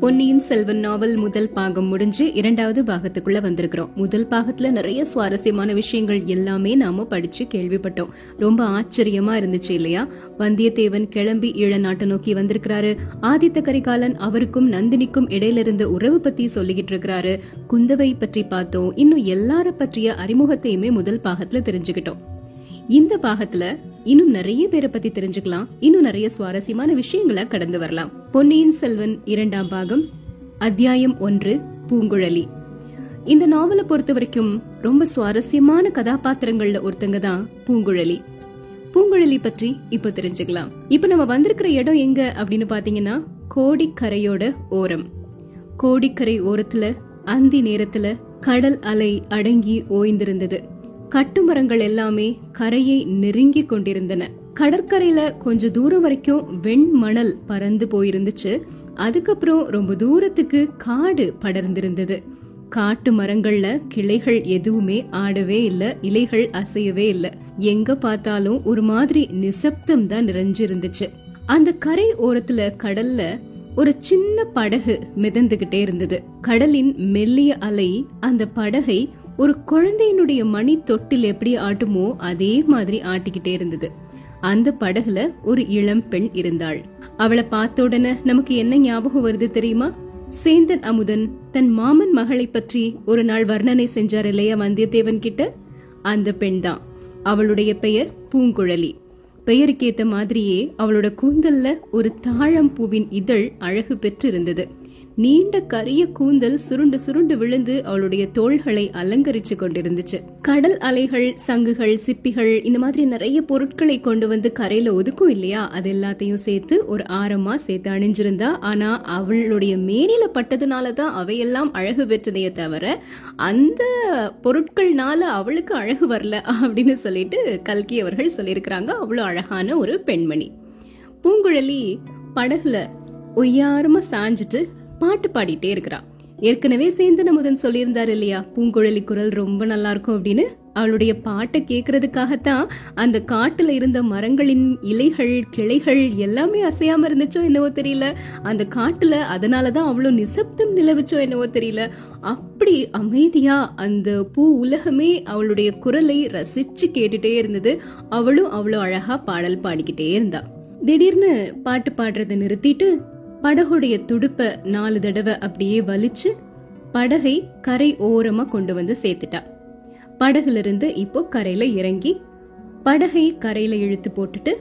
பொன்னியின் செல்வன் நாவல் முதல் பாகம் முடிஞ்சு இரண்டாவது பாகத்துக்குள்ள வந்திருக்கிறோம். முதல் பாகத்துல நிறைய சுவாரஸ்யமான விஷயங்கள் எல்லாமே நாம படிச்சு கேள்விப்பட்டோம். ரொம்ப ஆச்சரியமா இருந்துச்சு இல்லையா? வந்தியத்தேவன் கிளம்பி ஈழ நாட்டை நோக்கி வந்திருக்கிறாரு. ஆதித்த கரிகாலன் அவருக்கும் நந்தினிக்கும் இடையில இருந்த உறவு பத்தி சொல்லிக்கிட்டு இருக்கிறாரு. குந்தவை பற்றி பார்த்தோம். இன்னும் எல்லார பற்றிய அறிமுகத்தையுமே முதல் பாகத்துல தெரிஞ்சுக்கிட்டோம். இந்த பாகத்துல இன்னும் நிறைய பேரை பத்தி தெரிஞ்சுக்கலாம். இன்னும் நிறைய சுவாரஸ்யமான விஷயங்களை கடந்து வரலாம். பொன்னியின் செல்வன் இரண்டாம் பாகம் அத்தியாயம் ஒன்று பூங்குழலி. இந்த நாவலை பொறுத்த வரைக்கும் ரொம்ப சுவாரஸ்யமான கதாபாத்திரங்கள்ல ஒருத்தங்க தான் பூங்குழலி. பூங்குழலி பற்றி இப்ப தெரிஞ்சுக்கலாம். இப்ப நம்ம வந்திருக்கிற இடம் எங்க அப்படின்னு பாத்தீங்கன்னா கோடிக்கரையோட ஓரம். கோடிக்கரை ஓரத்துல அந்தி நேரத்துல கடல் அலை அடங்கி ஓய்ந்திருந்தது. கட்டுமரங்கள் எல்லாமே கரையை நெருங்கி கொண்டிருந்தன. கடற்கரையில கொஞ்ச தூரம் வரைக்கும் வெண்மணல் பறந்து போயிருந்துச்சு. அதுக்கப்புறம் ரொம்ப தூரத்துக்கு காடு படர்ந்திருந்தது. காட்டு மரங்கள்ல கிளைகள் எதுவுமே ஆடவே இல்ல இலைகள் அசையவே இல்ல. எங்க பார்த்தாலும் ஒரு மாதிரி நிசப்தம் தான் நிறைஞ்சிருந்துச்சு. அந்த கரை ஓரத்துல கடல்ல ஒரு சின்ன படகு மிதந்துகிட்டே இருந்தது. கடலின் மெல்லிய அலை அந்த படகை ஒரு குழந்தையினுடைய மணி தொட்டில் எப்படி ஆட்டுமோ அதே மாதிரி ஆட்டிக்கிட்டே இருந்தது. அந்த படகுல ஒரு இளம் பெண் இருந்தாள். அவளை பார்த்த உடனே நமக்கு என்ன ஞாபகம் வருது தெரியுமா? சேந்தன் அமுதன் தன் மாமன் மகளை பற்றி ஒரு நாள் வர்ணனை செஞ்சார் இல்லையா வந்தியத்தேவன் கிட்ட? அந்த பெண் தான். அவளுடைய பெயர் பூங்குழலி. பெயருக்கேத்த மாதிரியே அவளோட கூந்தல்ல ஒரு தாழம் பூவின் இதழ் அழகு பெற்று இருந்தது நீண்ட கரிய கூந்தல் சுருண்டு சுருண்டு விழுந்து அவளுடைய தோள்களை அலங்கரிச்சு கொண்டிருந்துச்சு. கடல் அலைகள் சங்குகள் சிப்பிகள் இந்த மாதிரி நிறைய பொருட்களை கொண்டு வந்து கரையில ஒதுக்கும் இல்லையா? அது எல்லாத்தையும் சேர்த்து ஒரு ஆரமா சேர்த்து அணிஞ்சிருந்தா. ஆனா அவளுடைய மேனில பட்டதுனாலதான் அவையெல்லாம் அழகு பெற்றதையே தவிர அந்த பொருட்கள்னால அவளுக்கு அழகு வரல அப்படின்னு சொல்லிட்டு கல்கி அவர்கள் சொல்லியிருக்கிறாங்க. அவ்வளோ அழகான ஒரு பெண்மணி. பூங்குழலி படகுல ஒய்யாரமா சாஞ்சிட்டு பாட்டு பாடிட்டே இருக்கிறா. ஏற்கனவே சேந்தன் அமுதன் சொல்லியிருந்தாரு இல்லையா பூங்குழலி குரல் ரொம்ப நல்லா இருக்கும் அப்படின்னு. அவளுடைய பாட்டை கேட்கறதுக்காகத்தான் அந்த காட்டுல இருந்த மரங்களின் இலைகள் கிளைகள் எல்லாமே அசையாம இருந்துச்சோ என்னவோ தெரியல. அந்த காட்டுல அதனாலதான் அவ்வளோ நிசப்தம் நிலவுச்சோ என்னவோ தெரியல. அப்படி அமைதியா அந்த பூ உலகமே அவளுடைய குரலை ரசிச்சு கேட்டுட்டே இருந்தது. அவளும் அவ்வளோ அழகா பாடல் பாடிக்கிட்டே இருந்தா. திடீர்னு பாட்டு பாடுறதை நிறுத்திட்டு படகுடைய துடுப்ப நாலு தடவை அப்படியே வலிச்சு படகை கரை ஓரமா கொண்டு வந்து சேர்த்துட்டா. படகுல இருந்து இப்போ கரையில இறங்கி படகை கரையில இழுத்து போட்டுட்டு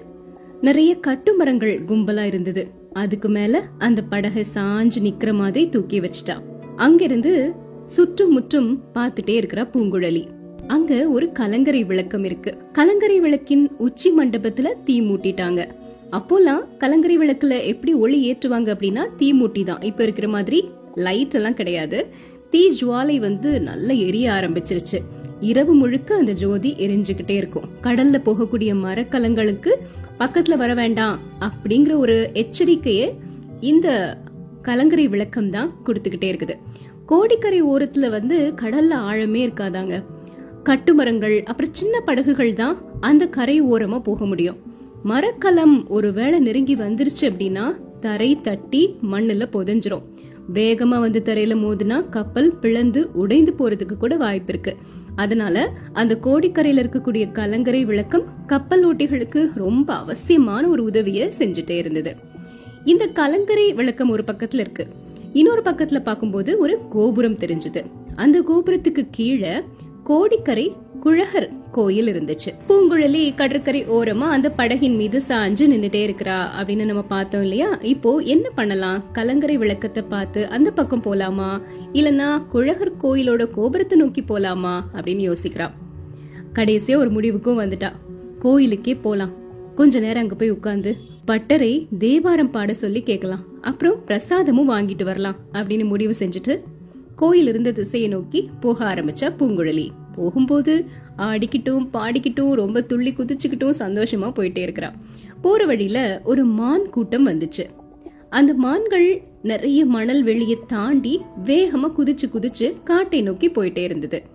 நிறைய கட்டுமரங்கள் கும்பலா இருந்தது. அதுக்கு மேல அந்த படகை சாஞ்சு நிக்கிற மாதிரி தூக்கி வச்சிட்டா. அங்கிருந்து சுற்றும் முற்றும் பார்த்துட்டே இருக்கிறா பூங்குழலி. அங்க ஒரு கலங்கரை விளக்கம் இருக்கு. கலங்கரை விளக்கின் உச்சி மண்டபத்துல தீ மூட்டிட்டாங்க. அப்போலாம் கலங்கரை விளக்குல எப்படி ஒளி ஏற்றுவாங்க அப்படின்னா தீ மூட்டி தான். இப்ப இருக்கிற மாதிரி லைட் எல்லாம் கிடையாது. தீ ஜுவாலை வந்து நல்லா எரிய ஆரம்பிச்சிருச்சு. இரவு முழுக்க அந்த ஜோதி எரிஞ்சுக்கிட்டே இருக்கும். கடல்ல போகக்கூடிய மரக்கலங்களுக்கு பக்கத்துல வர வேண்டாம் அப்படிங்கிற ஒரு எச்சரிக்கையை இந்த கலங்கரை விளக்கம் தான் கொடுத்துக்கிட்டே இருக்குது. கோடிக்கரை ஓரத்துல வந்து கடல்ல ஆழமே இருக்காதாங்க. கட்டுமரங்கள் அப்புறம் சின்ன படகுகள் தான் அந்த கரை ஓரமா போக முடியும். மரக்கலம் ஒரு வேளை நெருங்கி வந்துருச்சு அப்படின்னா தரை தட்டி மண்ணுல புதஞ்சிரும். வேகமா வந்து தரையில மோதுனா கப்பல் பிளந்து உடைந்து போறதுக்கு கூட வாய்ப்பு இருக்கு. அதனால அந்த கோடிக்கரையில இருக்கக்கூடிய கலங்கரை விளக்கம் கப்பல் ஓட்டிகளுக்கு ரொம்ப அவசியமான ஒரு உதவிய செஞ்சுட்டே இருந்தது. இந்த கலங்கரை விளக்கம் ஒரு பக்கத்துல இருக்கு. இன்னொரு பக்கத்துல பார்க்கும்போது ஒரு கோபுரம் தெரிஞ்சது. அந்த கோபுரத்துக்கு கீழே கோடிக்கரை குழகர் கோயில் இருந்துச்சு. பூங்குழலி கடற்கரை ஓரமா அந்த படகின் மீது சாஞ்சு நின்னுட்டே இருக்கிறா அப்படின்னு நம்ம பார்த்தோம் இல்லையா? இப்போ என்ன பண்ணலாம்? கலங்கரை விளக்கத்தை பார்த்து அந்த பக்கம் போலாமா? இல்லனா குழகர் கோயிலோட கோபுரத்தை நோக்கி போலாமா? அப்படின்னு யோசிக்கிறா. கடைசியா ஒரு முடிவுக்கும் வந்துட்டா. கோயிலுக்கே போலாம். கொஞ்ச நேரம் அங்க போய் உட்கார்ந்து பட்டரை தேவாரம் பாட சொல்லி கேட்கலாம். அப்புறம் பிரசாதமும் வாங்கிட்டு வரலாம் அப்படின்னு முடிவு செஞ்சுட்டு கோயில் இருந்த திசையை நோக்கி போக ஆரம்பிச்சா பூங்குழலி. போகும்போது ஆடிக்கிட்டும் பாடிக்கிட்டும் ரொம்ப துள்ளி குதிச்சுக்கிட்டும் சந்தோஷமா போயிட்டே இருக்கிறா. போற வழியில ஒரு மான் கூட்டம் வந்துச்சு. அந்த மான்கள் நிறைய மணல் வெளியை தாண்டி வேகமா குதிச்சு குதிச்சு காட்டை நோக்கி போயிட்டே இருந்தது.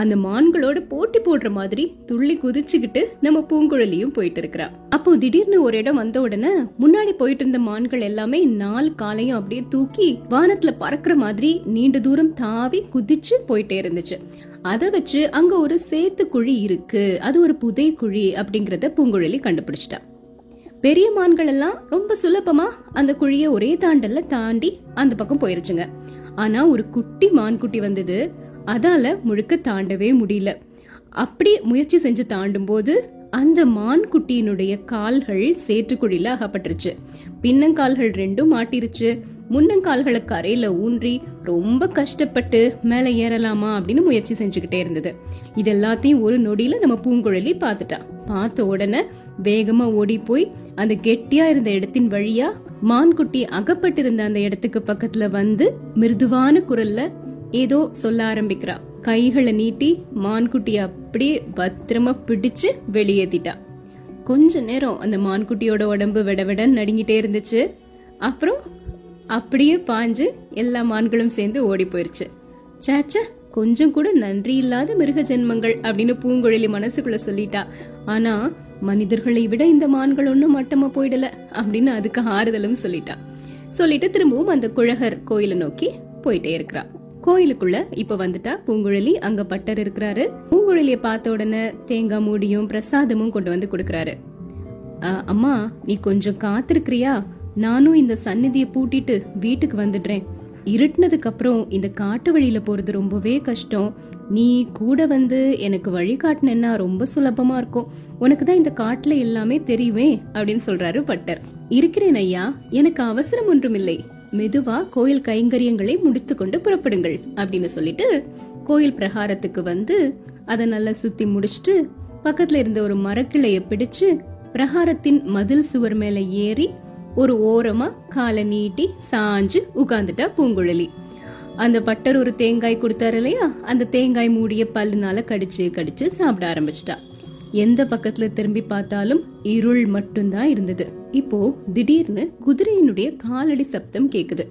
அந்த மான்களோட போட்டி போடுற மாதிரி துள்ளி குதிச்சுக்கிட்டு நம்ம பூங்குழலியும் போயிட்டு இருக்கிறா. அப்போ திடீர்னு ஒரு இடம் வந்த உடனே முன்னாடி போயிட்டு இருந்த மான்கள் எல்லாமே நாலு காலையும் அப்படியே தூக்கி வானத்துல பறக்கிற மாதிரி நீண்ட தூரம் தாவி குதிச்சு போயிட்டே இருந்துச்சு. அதை வச்சு அங்க ஒரு சேத்து குழி இருக்கு. அது ஒரு புதை குழி அப்படிங்கறத பூங்குழலி கண்டுபிடிச்சிட்டா. பெரிய மான்கள் எல்லாம் ரொம்ப சுலபமா அந்த குழிய ஒரே தாண்டல்ல தாண்டி அந்த பக்கம் போயிருச்சுங்க. ஆனா ஒரு குட்டி மான் குட்டி வந்தது. அதால் முழுக்க தாண்டவே முடியல. அப்படி முயற்சி செஞ்சு தாண்டும் போது அந்த மான் குட்டியினுடைய கால்கள் சேற்றுக்குழியில் அகப்பட்டுருச்சு. பின்னங்கால்கள் ரெண்டும் மாட்டிருச்சு. முன்னங்கால்களை கரையில ஊன்றி ரொம்ப கஷ்டப்பட்டு மேலே ஏறலாமா அப்படின்னு முயற்சி செஞ்சுக்கிட்டே இருந்தது. இது எல்லாத்தையும் ஒரு நொடியில நம்ம பூங்குழலி பார்த்துட்டா. பார்த்த உடனே வேகமா ஓடி போய் அந்த கெட்டியா இருந்த இடத்தின் வழியா மான்குட்டி அகப்பட்டிருந்த அந்த இடத்துக்கு பக்கத்துல வந்து மிருதுவான குரல்ல ஏதோ சொல்ல ஆரம்பிக்கிறா. கைகளை நீட்டி மான்குட்டியை அப்படியே பத்திரமா பிடிச்சு வெளியேத்திட்டா. கொஞ்ச நேரம் அந்த மான்குட்டியோட உடம்பு விட நடுங்கிட்டே இருந்துச்சு. அப்புறம் அப்படியே பாஞ்சு எல்லா மான்களும் சேர்ந்து ஓடி போயிருச்சு. சேச்ச கொஞ்சம் கூட நன்றி இல்லாத மிருக ஜென்மங்கள் அப்படின்னு பூங்குழலி மனசுக்குள்ள சொல்லிட்டா. ஆனா மனிதர்களை விட இந்த மான்கள் ஒன்றும் மட்டமா போயிடல அப்படின்னு அதுக்கு ஆறுதலும் சொல்லிட்டா. சொல்லிட்டு திரும்பவும் அந்த குழகர் கோயிலை நோக்கி போயிட்டே இருக்கிறா கோயிலுக்குள்ள இப்ப வந்துட்டா பூங்குழலி அங்க பட்டர் இருக்கிறாரு. பூங்குழலிய பார்த்த உடனே தேங்காய் மூடியும் பிரசாதமும் கொண்டு வந்து கொடுக்கறாரு. அம்மா நீ கொஞ்சம் காத்திருக்கிறியா? நானும் இந்த சந்நிதியை பூட்டிட்டு வீட்டுக்கு வந்துடுறேன். இருட்டினதுக்கு அப்புறம் இந்த காட்டு வழியில போறது ரொம்பவே கஷ்டம். நீ கூட வந்து எனக்கு வழி காட்டினா ரொம்ப சுலபமா இருக்கும். உனக்கு தான் இந்த காட்டுல எல்லாமே தெரியுமே அப்படின்னு சொல்றாரு பட்டர். இருக்கிறேன் ஐயா. எனக்கு அவசரம் ஒன்றும் இல்லை மெதுவா கோயில் கைங்கரியங்களை முடித்து கொண்டு புறப்படுங்கள் அப்படின்னு சொல்லிட்டு கோயில் பிரகாரத்துக்கு வந்து அதை நல்லா சுத்தி முடிச்சுட்டு பக்கத்துல இருந்த ஒரு மரக்கிளைய பிடிச்சு பிரகாரத்தின் மதில் சுவர் மேல ஏறி ஒரு ஓரமா காலை நீட்டி சாஞ்சு உட்கார்ந்துட்டா பூங்குழலி. அந்த பட்டர் ஒரு தேங்காய் கொடுத்தாரு இல்லையா? அந்த தேங்காய் மூடிய பல்லுனால கடிச்சு கடிச்சு சாப்பிட ஆரம்பிச்சிட்டா. எந்த பக்கத்துல திரும்பி பார்த்தாலும் இருள் மட்டும்தான் இருந்தது. இப்போ திடீர்னு குதிரையினுடைய காலடி சப்தம் கேக்குது.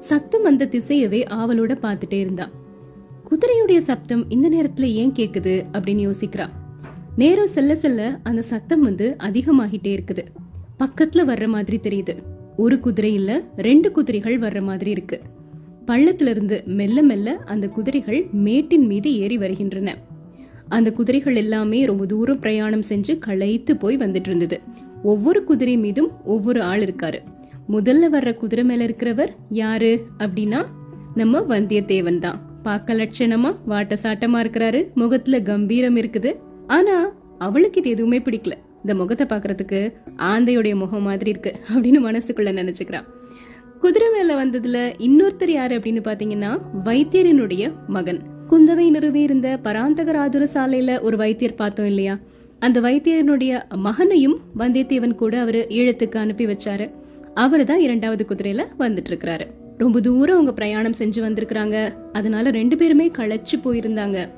சத்தம் அந்த திசையவே ஆவலோட பார்த்துட்டே இருந்தா. குதிரையுடைய சப்தம் இந்த நேரத்துல ஏன் கேக்குது அப்படின்னு யோசிக்கிறா. நேரம் செல்ல செல்ல அந்த சத்தம் வந்து அதிகமாகிட்டே இருக்குது. பக்கத்துல வர்ற மாதிரி தெரியுது. ஒரு குதிரை இல்ல ரெண்டு குதிரைகள் வர்ற மாதிரி இருக்கு. பள்ளத்துல இருந்து மெல்ல மெல்ல அந்த குதிரைகள் மேட்டின் மீது ஏறி வருகின்றன. அந்த குதிரைகள் எல்லாமே ரொம்ப தூரம் பிரயாணம் செஞ்சு களைத்து போய் வந்துட்டு இருந்தது ஒவ்வொரு குதிரை மீதும் ஒவ்வொரு ஆள் இருக்காரு. முதல்ல வர்ற குதிரை மேல இருக்கிறவர் யாரு அப்படின்னா நம்ம வந்தியத்தேவன் தான். பார்க்க லட்சணமா வாட்ட சாட்டமா இருக்கிறாரு. முகத்துல கம்பீரம் இருக்குது. ஆனா அவளுக்கு இது எதுவுமே பிடிக்கல. இந்த முகத்தை பாக்குறதுக்கு ஆந்தையுடைய முகம் மாதிரி இருக்கு அப்படின்னு மனசுக்குள்ள நினைச்சுக்கிறான். குதிரை மேல வந்ததுல இன்னொருத்தர் யாரு அப்படின்னு பாத்தீங்கன்னா வைத்தியரனுடைய மகன். குந்தவை நிறுவி இருந்த பராந்தகராதுர சாலையில ஒரு வைத்தியர் பார்த்தோம் இல்லையா? அந்த வைத்தியனுடைய மகனையும் வந்தியத்தேவன் கூட அவரு ஈழத்துக்கு அனுப்பி வச்சாரு. அவர் தான் இரண்டாவது குதிரையில வந்துட்டு இருக்கிறாரு ரொம்ப தூரம் அவங்க பிரயாணம் செஞ்சு வந்திருக்கிறாங்க. அதனால ரெண்டு பேருமே களைச்சு போயிருந்தாங்க.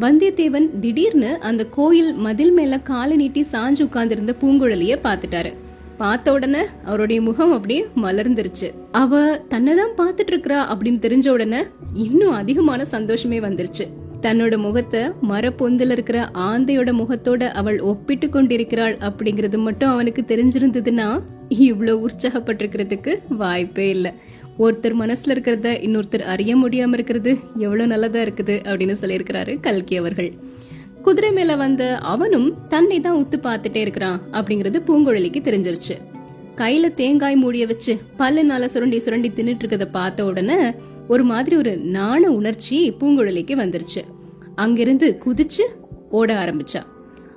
வந்தியத்தேவன் திடீர்னு அந்த கோயில் மதில் மேல காலை நீட்டி சாஞ்சு உட்கார்ந்திருந்த பூங்குழலிய பாத்துட்டாரு பார்த்த உடனே அவருடைய முகம் அப்படியே மலர்ந்துருச்சு. அவ தன்னைதான் பாத்துட்டு இருக்கிறா அப்படின்னு தெரிஞ்ச உடனே இன்னும் அதிகமான சந்தோஷமே வந்துருச்சு. தன்னோட முகத்தை மரப்பொந்தில் இருக்கிற ஆந்தையோட முகத்தோட அவள் ஒப்பிட்டு கொண்டிருக்கிறாள் அப்படிங்கறது மட்டும் அவனுக்கு தெரிஞ்சிருந்ததுன்னா இவ்வளவு உற்சாகப்பட்டிருக்கிறதுக்கு வாய்ப்பே இல்லை. ஒருத்தர் மனசுல இருக்கிறத இன்னொருத்தர் அறிய முடியாம இருக்கிறது எவ்வளவு நல்லதா இருக்குது அப்படின்னு சொல்லியிருக்கிறாரு கல்கி அவர்கள். குதிரை மேல வந்த அவனும் தன்னை தான் உத்து பார்த்துட்டே இருக்கிறான் அப்படிங்கறது பூங்குழலிக்கு தெரிஞ்சிருச்சு. கையில தேங்காய் மூடிய வச்சு பல்லுனால சுரண்டி சுரண்டி தின்னுட்டு இருக்கத பார்த்த உடனே ஒரு மாதிரி ஒரு நாண உணர்ச்சி பூங்குழலிக்கு வந்துருச்சு. அங்கிருந்து குதிச்சு ஓட ஆரம்பிச்சா.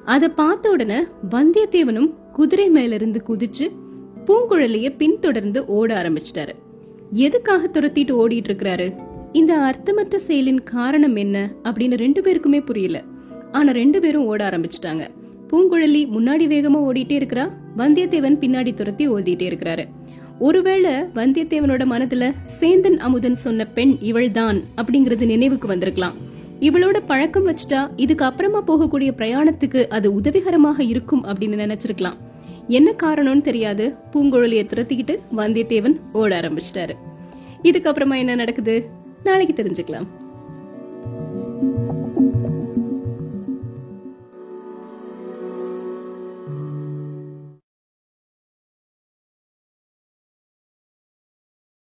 அத பார்த்த உடனே வந்தியத்தேவனும் குதிரை மேல இருந்து குதிச்சு பூங்குழலிய பின்தொடர்ந்து ஓட ஆரம்பிச்சிட்டாரு. எதுக்காக துரத்திட்டு ஓடிட்டு இருக்கிறாரு? இந்த அர்த்தமற்ற செயலின் காரணம் என்ன? அப்படின்னு ரெண்டு பேருக்குமே புரியல. ஆனா ரெண்டு பேரும் ஓட ஆரம்பிச்சிட்டாங்க. பூங்குழலி முன்னாடி வேகமா ஓடிட்டே இருக்கிறா வந்தியத்தேவன் பின்னாடி துரத்தி ஓடிட்டே இருக்கிறாரு. ஒருவேளை வந்தியத்தேவனோட மனதுல சேந்தன் அமுதன் சொன்ன பெண் இவள்தான் அப்படிங்கறது நினைவுக்கு வந்திருக்கலாம். இவளோட பழக்கம் வச்சுட்டா இதுக்கு அப்புறமா போகக்கூடிய பிரயாணத்துக்கு அது உதவிகரமாக இருக்கும் அப்படின்னு நினைச்சிருக்கலாம். என்ன காரணம்னு தெரியாது. பூங்குழலியை துரத்திக்கிட்டு வந்தியத்தேவன் ஓட ஆரம்பிச்சிட்டாரு. இதுக்கப்புறமா என்ன நடக்குது? நாளைக்கு தெரிஞ்சுக்கலாம்.